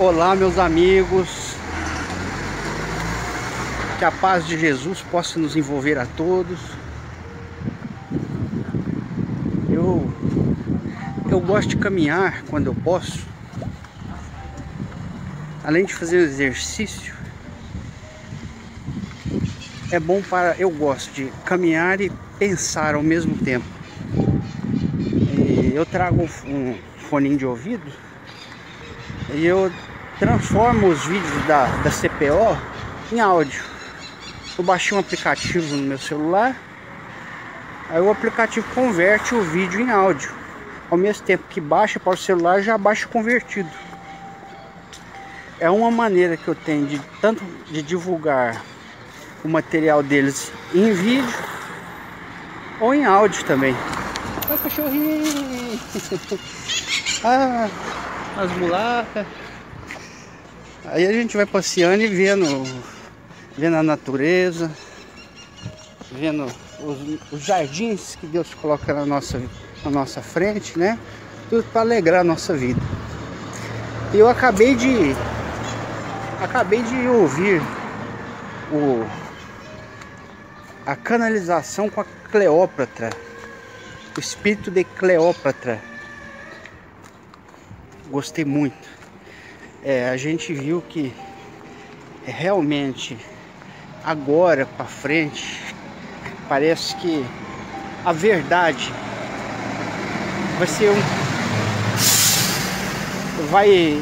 Olá, meus amigos. Que a paz de Jesus possa nos envolver a todos. Eu eu gosto de caminhar quando eu posso. Além de fazer exercício, é bom para eu gosto de caminhar e pensar ao mesmo tempo. E eu trago um foninho de ouvido e eu transformo os vídeos da, da CPO em áudio. Eu baixei um aplicativo no meu celular, aí o aplicativo converte o vídeo em áudio. Ao mesmo tempo que baixa para o celular, já baixa convertido. É uma maneira que eu tenho de tanto de divulgar o material deles em vídeo ou em áudio também. Olha o cachorrinho! ah, as mulacas. Aí a gente vai passeando e vendo, vendo a natureza, vendo os, os jardins que Deus coloca na nossa, na nossa frente, né? Tudo para alegrar a nossa vida. E eu acabei de acabei de ouvir o a canalização com a Cleópatra, o espírito de Cleópatra. Gostei muito é, a gente viu que realmente agora para frente parece que a verdade vai ser um vai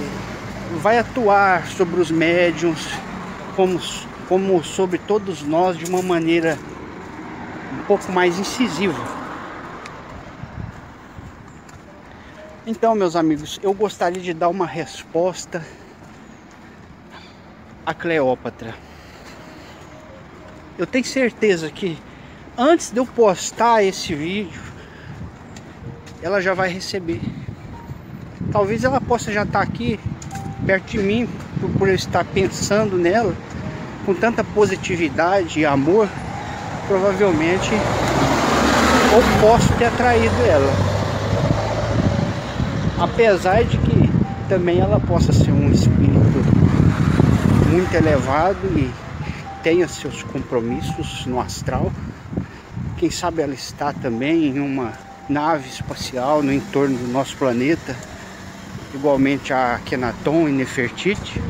vai atuar sobre os médiums como como sobre todos nós de uma maneira um pouco mais incisiva Então, meus amigos, eu gostaria de dar uma resposta a Cleópatra. Eu tenho certeza que antes de eu postar esse vídeo, ela já vai receber. Talvez ela possa já estar aqui perto de mim por, por eu estar pensando nela com tanta positividade e amor. Provavelmente eu posso ter atraído ela apesar de que também ela possa ser um espírito muito elevado e tenha seus compromissos no astral. Quem sabe ela está também em uma nave espacial no entorno do nosso planeta, igualmente a Kenaton e Nefertiti.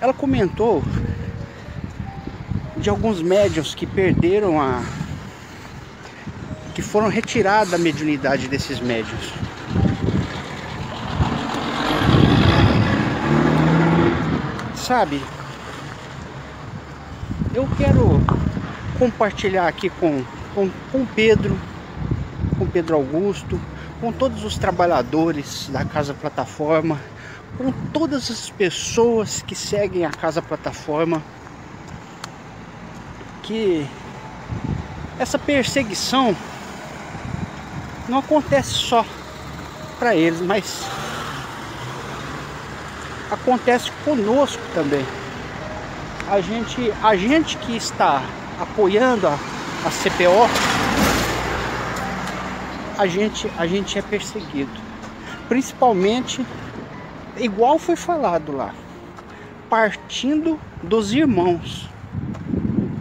Ela comentou de alguns médios que perderam a que foram retiradas da mediunidade desses médios. Sabe, eu quero compartilhar aqui com, com, com Pedro, com Pedro Augusto, com todos os trabalhadores da Casa Plataforma, com todas as pessoas que seguem a Casa Plataforma, que essa perseguição não acontece só para eles, mas acontece conosco também. A gente, a gente que está apoiando a, a CPO, a gente, a gente é perseguido. Principalmente, igual foi falado lá, partindo dos irmãos,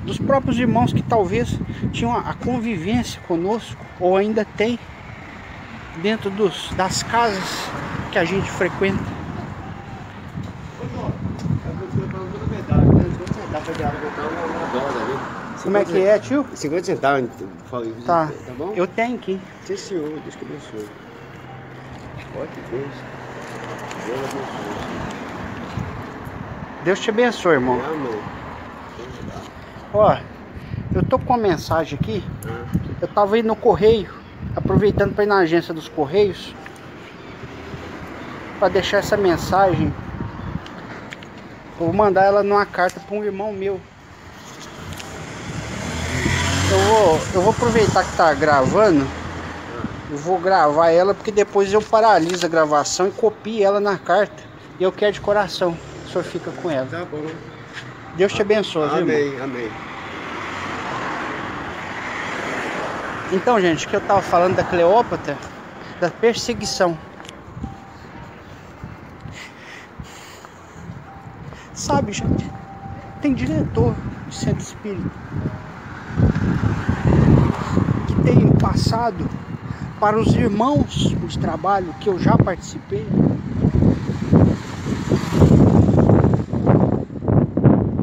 dos próprios irmãos que talvez tinham a convivência conosco ou ainda tem dentro dos, das casas que a gente frequenta. Como é que é, tio? 50 centavos. Tá. tá bom? Eu tenho aqui. Sim, senhor. Deus que abençoe. Deus. Deus abençoe. Deus te abençoe, irmão. Ó, eu tô com uma mensagem aqui. Ah. Eu tava indo no correio aproveitando para ir na agência dos Correios para deixar essa mensagem. vou mandar ela numa carta para um irmão meu. Eu vou, eu vou aproveitar que tá gravando. Eu vou gravar ela porque depois eu paraliso a gravação e copio ela na carta. E eu quero de coração. O senhor fica com ela. Tá bom. Deus te abençoe, Amém, viu, amém. Então, gente, que eu tava falando da Cleópatra, da perseguição. Sabe, gente, tem diretor de centro espírita que tem passado para os irmãos os trabalhos que eu já participei.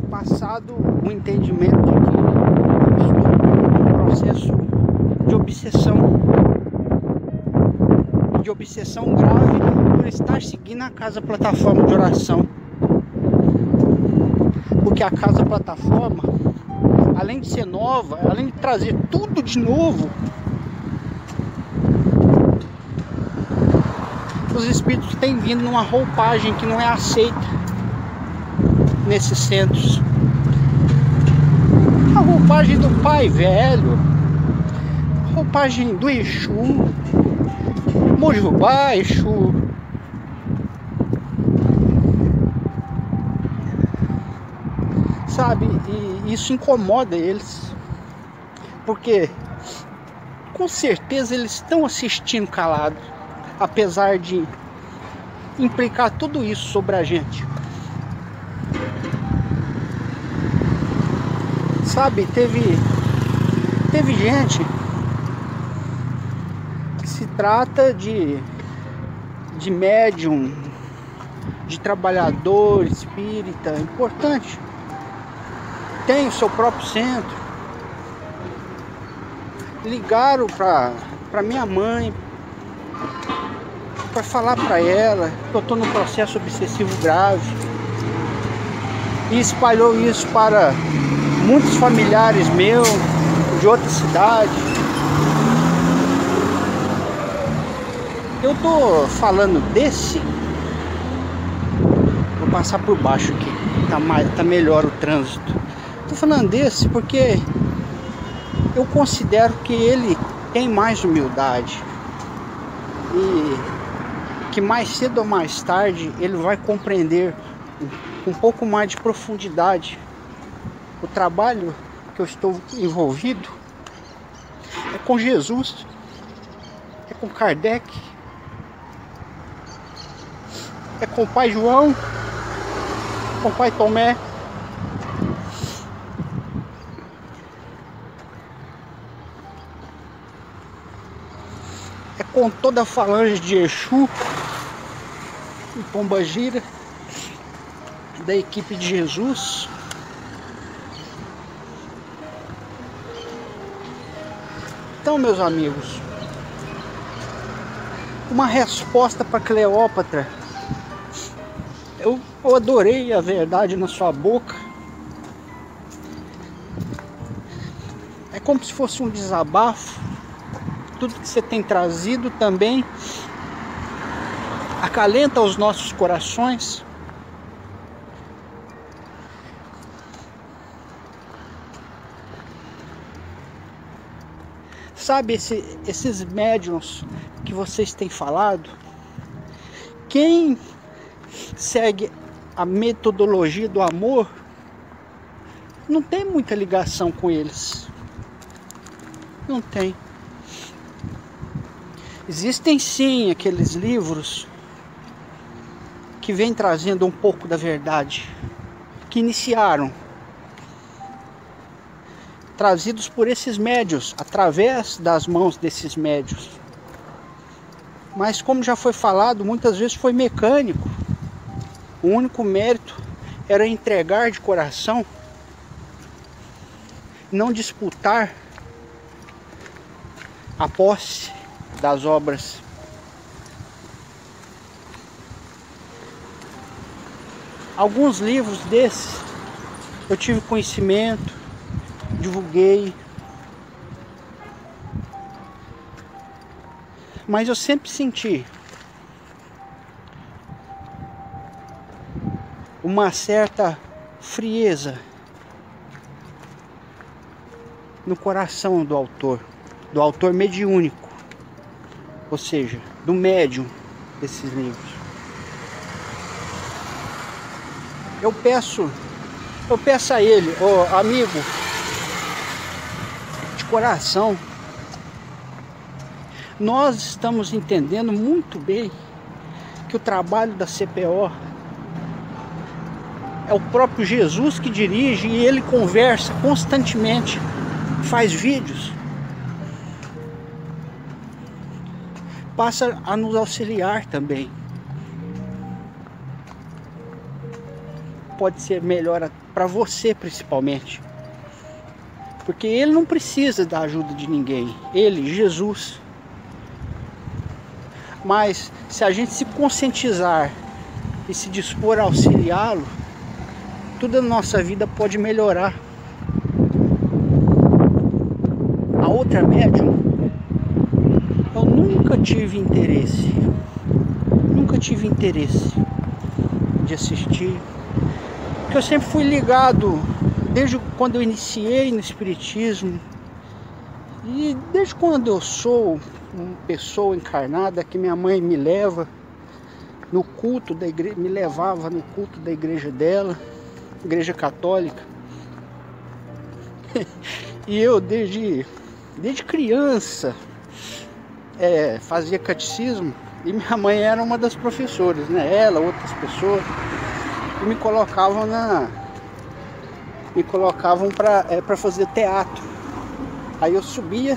Passado o um entendimento de que obsessão, de obsessão grave por estar seguindo a casa plataforma de oração. Porque a casa plataforma, além de ser nova, além de trazer tudo de novo, os espíritos têm vindo numa roupagem que não é aceita nesses centros. A roupagem do pai velho, roupagem do Exu, Mojubá, Exu. Sabe, e isso incomoda eles. Porque com certeza eles estão assistindo calados apesar de implicar tudo isso sobre a gente. Sabe, teve teve gente se trata de de médium, de trabalhador espírita, importante. Tem o seu próprio centro. Ligaram para minha mãe, para falar para ela que eu estou num processo obsessivo grave e espalhou isso para muitos familiares meus de outra cidade. Eu tô falando desse. Vou passar por baixo aqui. Tá, mais, tá melhor o trânsito. Tô falando desse porque eu considero que ele tem mais humildade. E que mais cedo ou mais tarde ele vai compreender com um pouco mais de profundidade o trabalho que eu estou envolvido é com Jesus, é com Kardec, é com o Pai João, com o Pai Tomé. É com toda a falange de Exu em Pomba Gira, da equipe de Jesus. Então, meus amigos, uma resposta para Cleópatra. Eu, adorei a verdade na sua boca. É como se fosse um desabafo. Tudo que você tem trazido também acalenta os nossos corações. Sabe esse, esses médiums que vocês têm falado? Quem segue a metodologia do amor não tem muita ligação com eles. Não tem. Existem sim aqueles livros que vem trazendo um pouco da verdade, que iniciaram, trazidos por esses médios, através das mãos desses médios. Mas como já foi falado, muitas vezes foi mecânico. O único mérito era entregar de coração, não disputar a posse das obras. Alguns livros desses eu tive conhecimento, divulguei. Mas eu sempre senti uma certa frieza no coração do autor, do autor mediúnico, ou seja, do médium desses livros. eu peço, eu peço a ele, oh, amigo, de coração, nós estamos entendendo muito bem que o trabalho da CPO É o próprio Jesus que dirige e ele conversa constantemente, faz vídeos. Passa a nos auxiliar também. Pode ser melhor para você principalmente. Porque ele não precisa da ajuda de ninguém. Ele, Jesus. Mas se a gente se conscientizar e se dispor a auxiliá-lo, tudo na nossa vida pode melhorar. A outra médium, eu nunca tive interesse, nunca tive interesse de assistir, porque eu sempre fui ligado, desde quando eu iniciei no Espiritismo, e desde quando eu sou uma pessoa encarnada que minha mãe me leva no culto da igreja, me levava no culto da igreja dela, igreja católica. e eu desde, desde criança é, fazia catecismo e minha mãe era uma das professoras, né? Ela, outras pessoas, e me colocavam na. Me colocavam para é, fazer teatro. Aí eu subia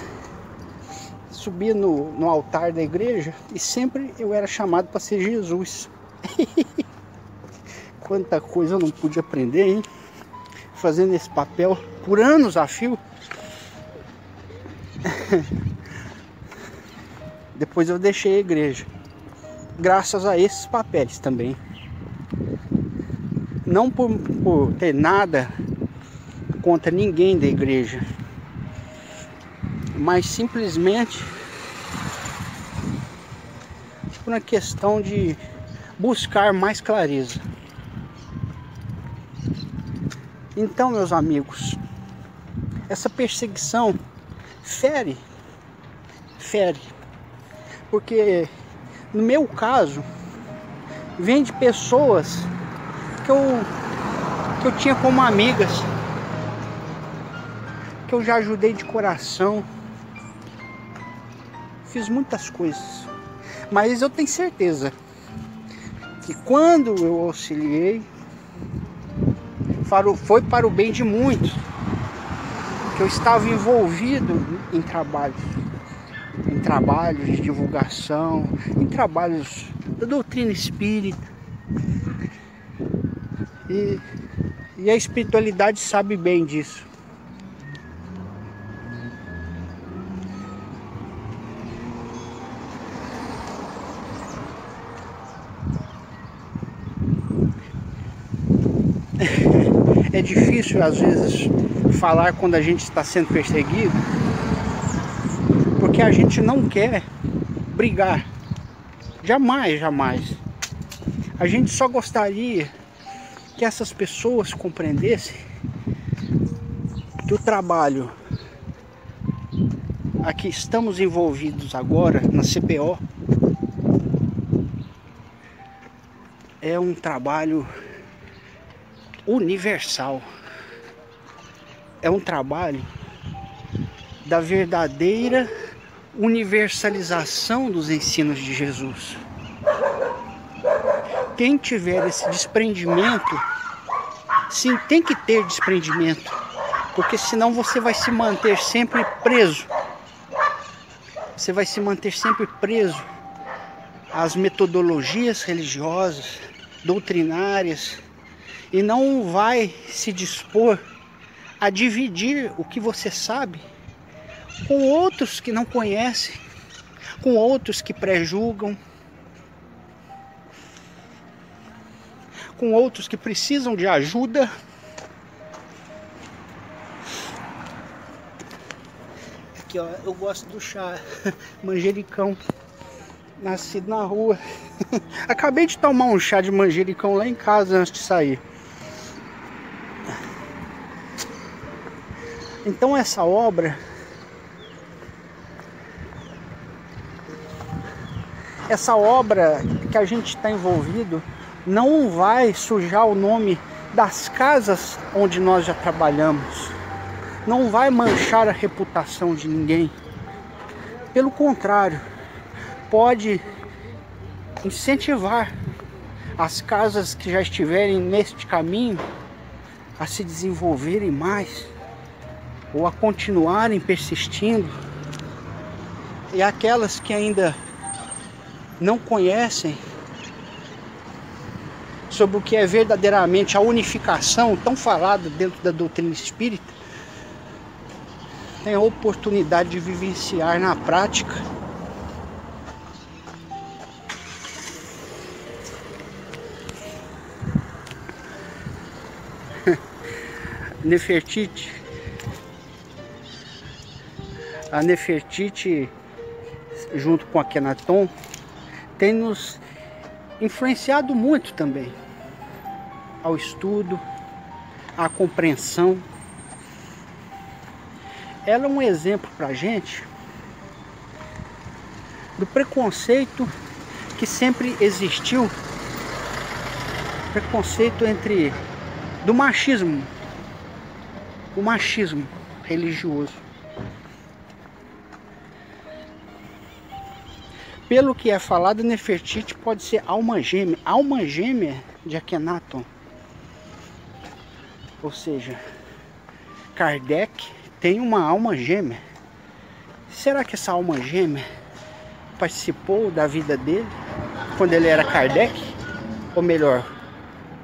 subia no, no altar da igreja e sempre eu era chamado para ser Jesus. Quanta coisa eu não pude aprender, hein? Fazendo esse papel por anos a fio. Depois eu deixei a igreja. Graças a esses papéis também. Não por, por ter nada contra ninguém da igreja mas simplesmente por uma questão de buscar mais clareza. Então, meus amigos, essa perseguição fere, fere, porque no meu caso vem de pessoas que eu que eu tinha como amigas, que eu já ajudei de coração fiz muitas coisas. Mas eu tenho certeza que quando eu auxiliei, foi para o bem de muitos. Que eu estava envolvido em trabalhos, em trabalhos de divulgação, em trabalhos da doutrina espírita. E, e a espiritualidade sabe bem disso. É difícil às vezes falar quando a gente está sendo perseguido, porque a gente não quer brigar. Jamais, jamais. A gente só gostaria que essas pessoas compreendessem que o trabalho a que estamos envolvidos agora na CPO é um trabalho universal. É um trabalho da verdadeira universalização dos ensinos de Jesus. Quem tiver esse desprendimento, sim, tem que ter desprendimento, porque senão você vai se manter sempre preso. Você vai se manter sempre preso às metodologias religiosas, doutrinárias, e não vai se dispor a dividir o que você sabe com outros que não conhecem, com outros que prejulgam, com outros que precisam de ajuda. Aqui ó, eu gosto do chá manjericão nascido na rua. Acabei de tomar um chá de manjericão lá em casa antes de sair. Então essa obra essa obra que a gente está envolvido não vai sujar o nome das casas onde nós já trabalhamos. Não vai manchar a reputação de ninguém. Pelo contrário, pode incentivar as casas que já estiverem neste caminho a se desenvolverem mais ou a continuarem persistindo e aquelas que ainda não conhecem sobre o que é verdadeiramente a unificação tão falada dentro da doutrina espírita, tem a oportunidade de vivenciar na prática. Nefertiti a Nefertiti junto com a Kenaton tem nos influenciado muito também ao estudo, à compreensão. Ela é um exemplo para a gente do preconceito que sempre existiu preconceito entre do machismo o machismo religioso pelo que é falado, Nefertiti pode ser alma gêmea, alma gêmea de Akhenaton. Ou seja, Kardec tem uma alma gêmea. Será que essa alma gêmea participou da vida dele quando ele era Kardec? Ou melhor,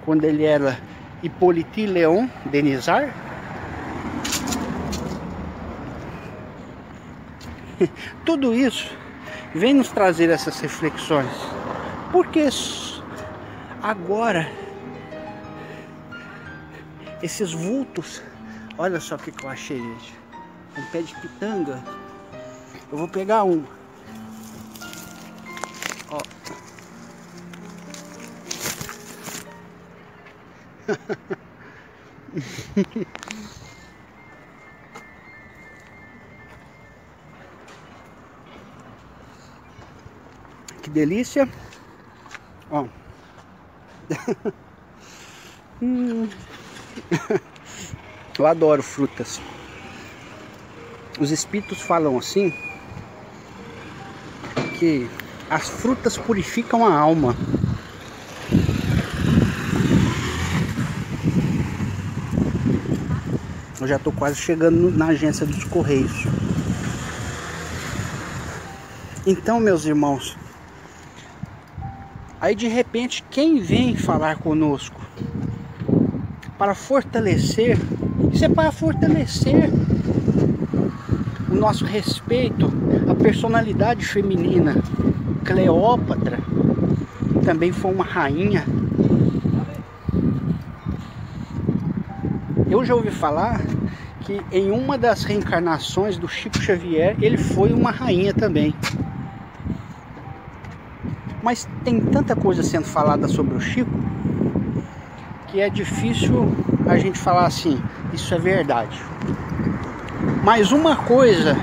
quando ele era Hippolyte Leon Denizar? Tudo isso vem nos trazer essas reflexões. Porque agora esses vultos, olha só o que, eu achei, gente. Um pé de pitanga. Eu vou pegar um. Ó. delícia. Ó. hum. Eu adoro frutas. Os espíritos falam assim que as frutas purificam a alma. Eu já estou quase chegando na agência dos Correios. Então, meus irmãos, Aí de repente, quem vem falar conosco para fortalecer, isso é para fortalecer o nosso respeito à personalidade feminina. Cleópatra também foi uma rainha. Eu já ouvi falar que em uma das reencarnações do Chico Xavier, ele foi uma rainha também. Mas tem tanta coisa sendo falada sobre o Chico que é difícil a gente falar assim, isso é verdade. Mas uma coisa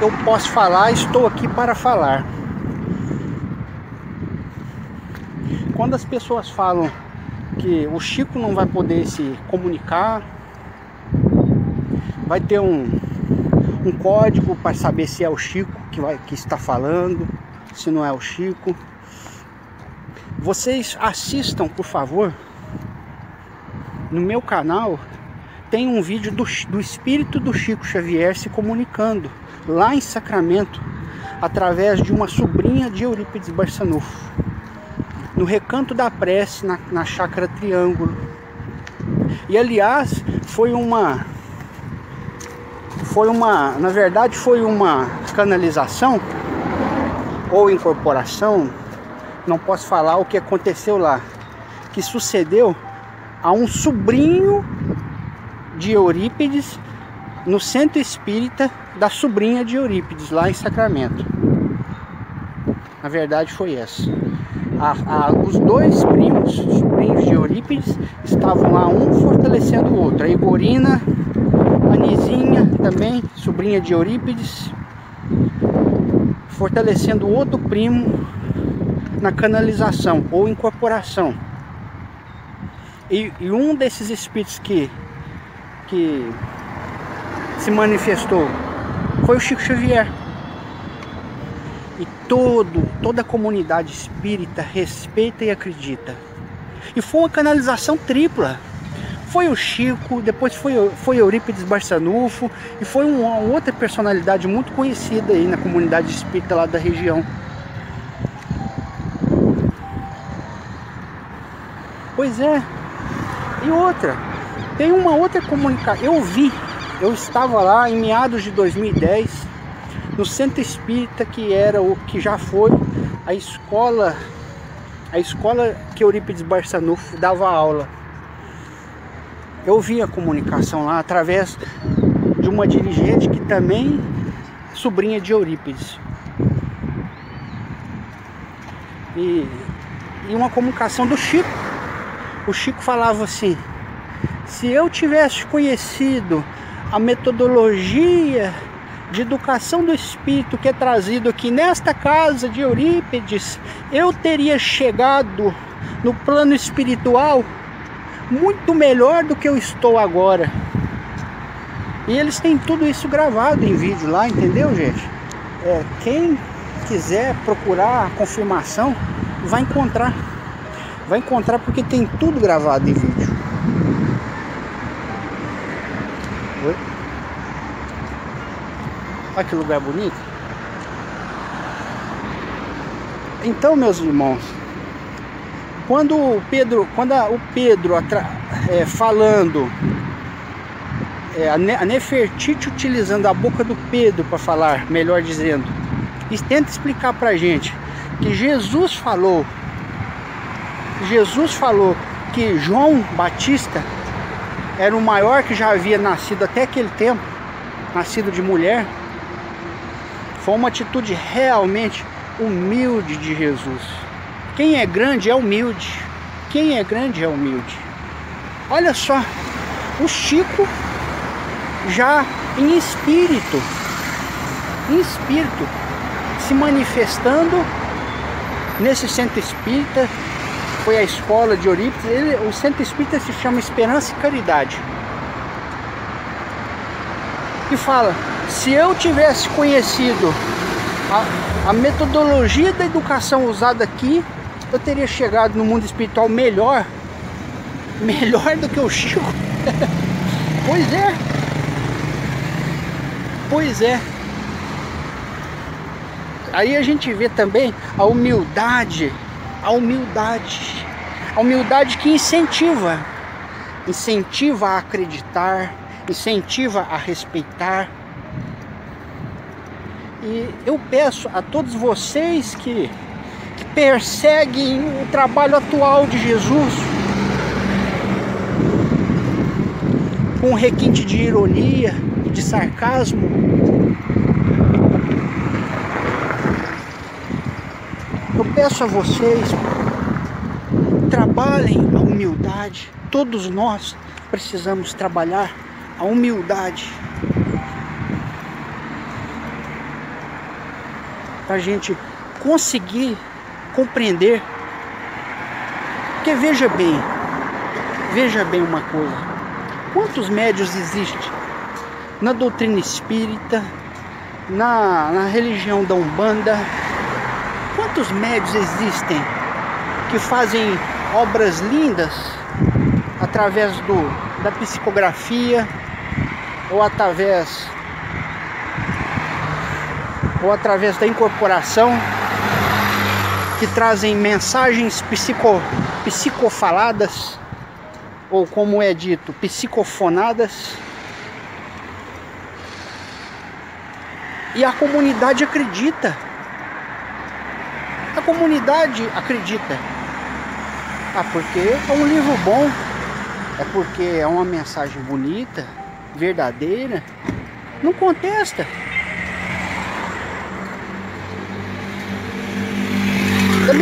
eu posso falar, estou aqui para falar. Quando as pessoas falam que o Chico não vai poder se comunicar, vai ter um, um código para saber se é o Chico que, vai, que está falando se não é o Chico. Vocês assistam, por favor. No meu canal tem um vídeo do, do espírito do Chico Xavier se comunicando lá em Sacramento através de uma sobrinha de Eurípides Barçanufo. No recanto da prece, na, na chácara Triângulo. E aliás, foi uma foi uma, na verdade foi uma canalização ou incorporação, não posso falar o que aconteceu lá, que sucedeu a um sobrinho de Eurípides no centro espírita da sobrinha de Eurípides, lá em Sacramento. Na verdade foi essa. A, a, os dois primos, sobrinhos de Eurípides, estavam lá um fortalecendo o outro. A Igorina, a Nizinha também, sobrinha de Eurípides, fortalecendo outro primo na canalização ou incorporação. E, e, um desses espíritos que, que se manifestou foi o Chico Xavier. E todo, toda a comunidade espírita respeita e acredita. E foi uma canalização tripla. Foi o Chico, depois foi, foi Eurípides Barçanufo e foi uma outra personalidade muito conhecida aí na comunidade espírita lá da região. Pois é. E outra, tem uma outra comunicação. Eu vi, eu estava lá em meados de 2010, no centro espírita que era o que já foi a escola, a escola que Eurípides Barçanufo dava aula. Eu vi a comunicação lá através de uma dirigente que também é sobrinha de Eurípides. E, e uma comunicação do Chico o Chico falava assim: se eu tivesse conhecido a metodologia de educação do espírito que é trazido aqui nesta casa de Eurípides, eu teria chegado no plano espiritual muito melhor do que eu estou agora. E eles têm tudo isso gravado em vídeo lá, entendeu, gente? É, quem quiser procurar a confirmação vai encontrar. Vai encontrar porque tem tudo gravado em vídeo. Oi? Olha que lugar bonito. Então, meus irmãos, quando o Pedro, quando a, o Pedro é, falando, é, a, a Nefertiti utilizando a boca do Pedro para falar, melhor dizendo, e tenta explicar para gente que Jesus falou Jesus falou que João Batista era o maior que já havia nascido até aquele tempo, nascido de mulher, foi uma atitude realmente humilde de Jesus. Quem é grande é humilde. Quem é grande é humilde. Olha só, o Chico já em espírito, em espírito, se manifestando nesse centro espírita, foi a escola de Eurípides, ele, o centro espírita se chama Esperança e Caridade. E fala, se eu tivesse conhecido a, a metodologia da educação usada aqui, eu teria chegado no mundo espiritual melhor, melhor do que o Chico. pois é. Pois é. Aí a gente vê também a humildade a humildade. A humildade que incentiva, incentiva a acreditar, incentiva a respeitar. E eu peço a todos vocês que, perseguem o trabalho atual de Jesus com um requinte de ironia e de sarcasmo, Eu peço a vocês, trabalhem a humildade. Todos nós precisamos trabalhar a humildade. Para a gente conseguir compreender. Porque veja bem, veja bem uma coisa. Quantos médios existem na doutrina espírita, na, na religião da Umbanda, Quantos médios existem que fazem obras lindas através do, da psicografia ou através ou através da incorporação que trazem mensagens psico, psicofaladas ou como é dito, psicofonadas e a comunidade acredita a comunidade acredita. Ah, porque é um livro bom, é porque é uma mensagem bonita, verdadeira. Não contesta.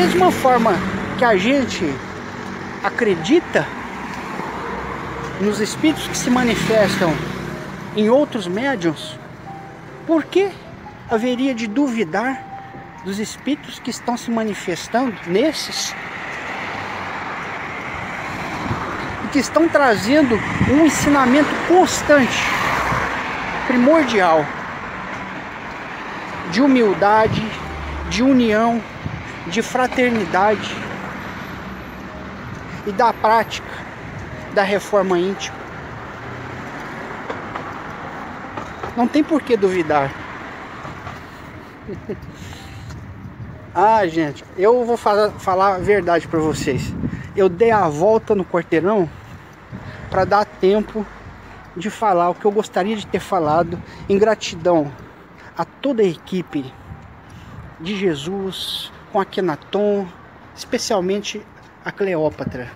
Mesma forma que a gente acredita nos espíritos que se manifestam em outros médiums, por que haveria de duvidar dos espíritos que estão se manifestando nesses? E que estão trazendo um ensinamento constante, primordial, de humildade, de união, de fraternidade e da prática da reforma íntima. Não tem por que duvidar. ah, gente, eu vou falar, falar a verdade para vocês. Eu dei a volta no quarteirão para dar tempo de falar o que eu gostaria de ter falado em gratidão a toda a equipe de Jesus, com a Kenaton, especialmente a Cleópatra.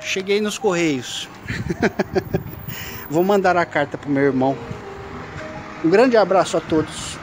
Cheguei nos Correios. Vou mandar a carta pro meu irmão. Um grande abraço a todos.